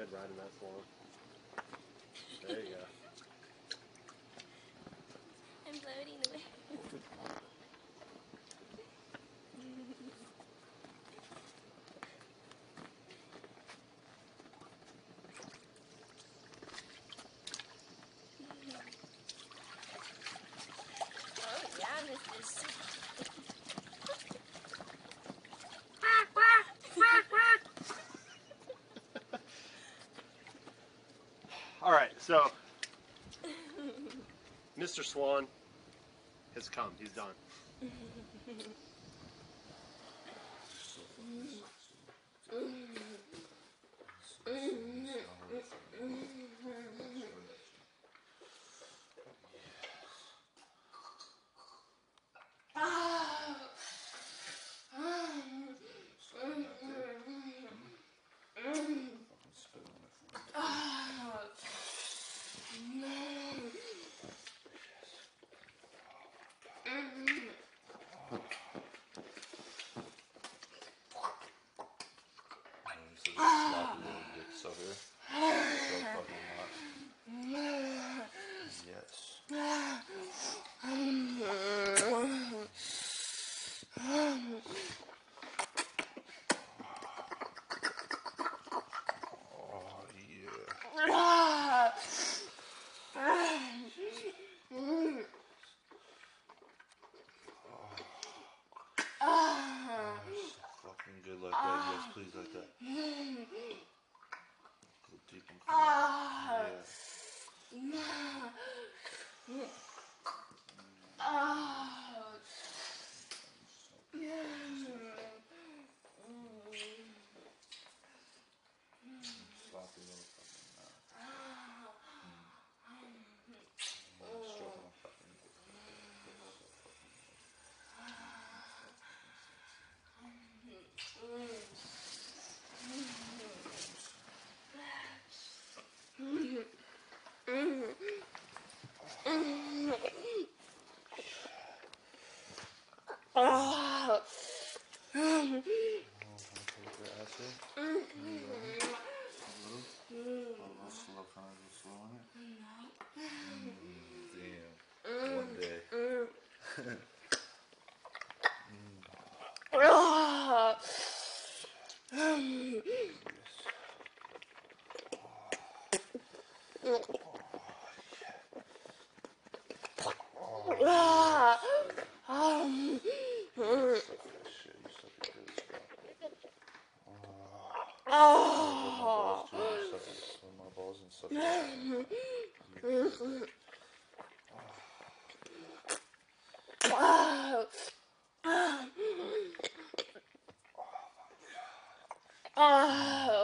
good riding that slow. There you go. I'm floating away. oh, yeah, this is. So, Mr. Swan has come. He's done. Oh. Oh.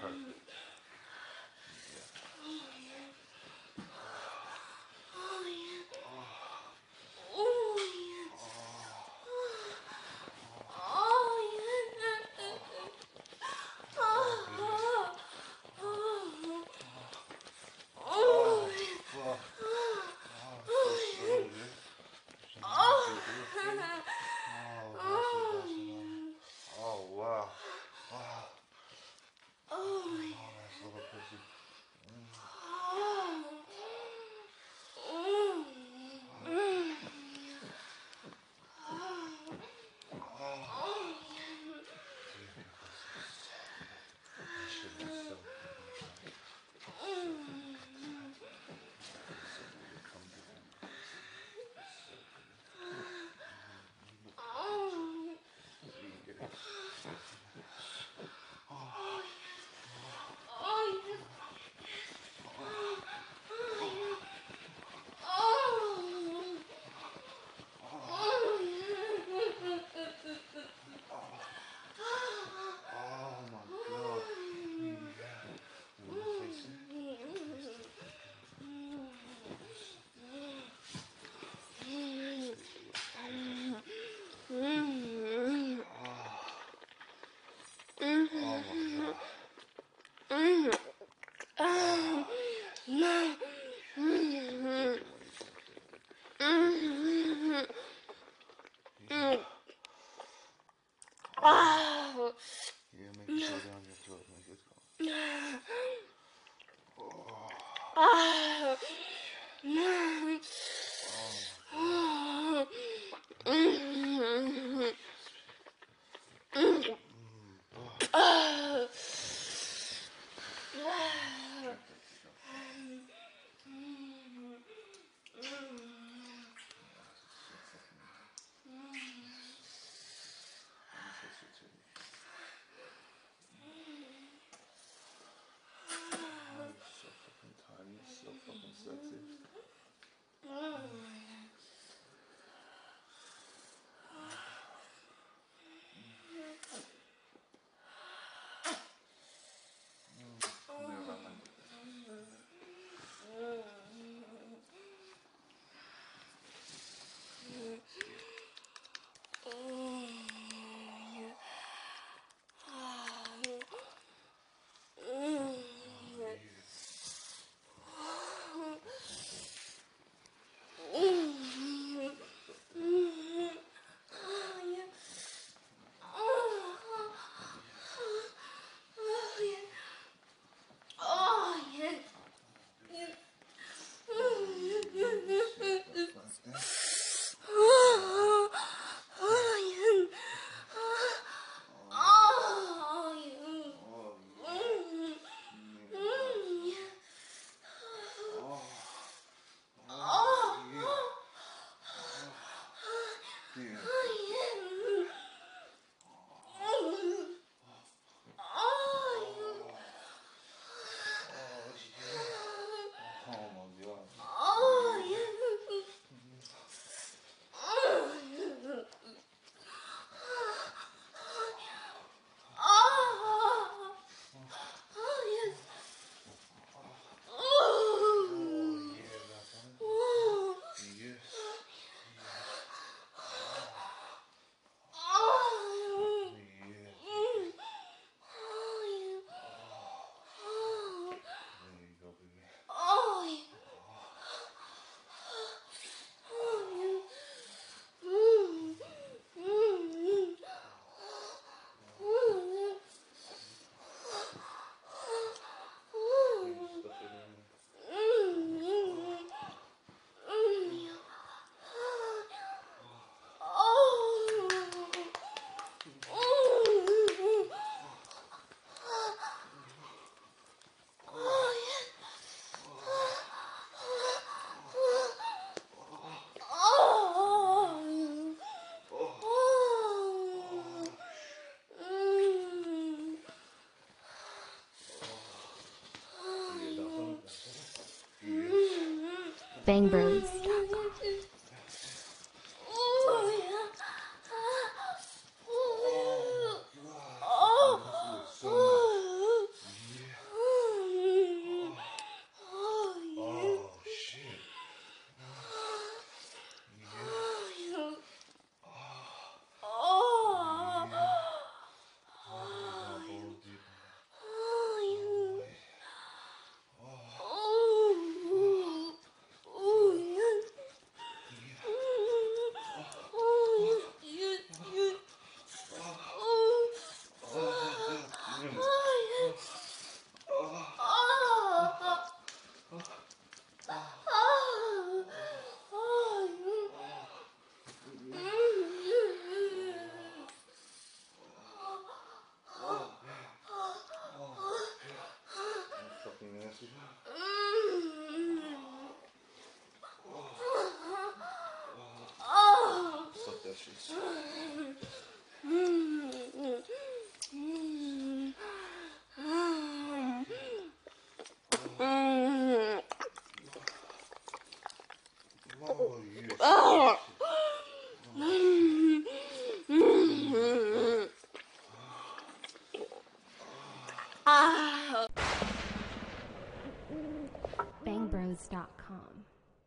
Perfect. Mm-hmm. Oh, my God. Mm-hmm. Oh, Bang Bros.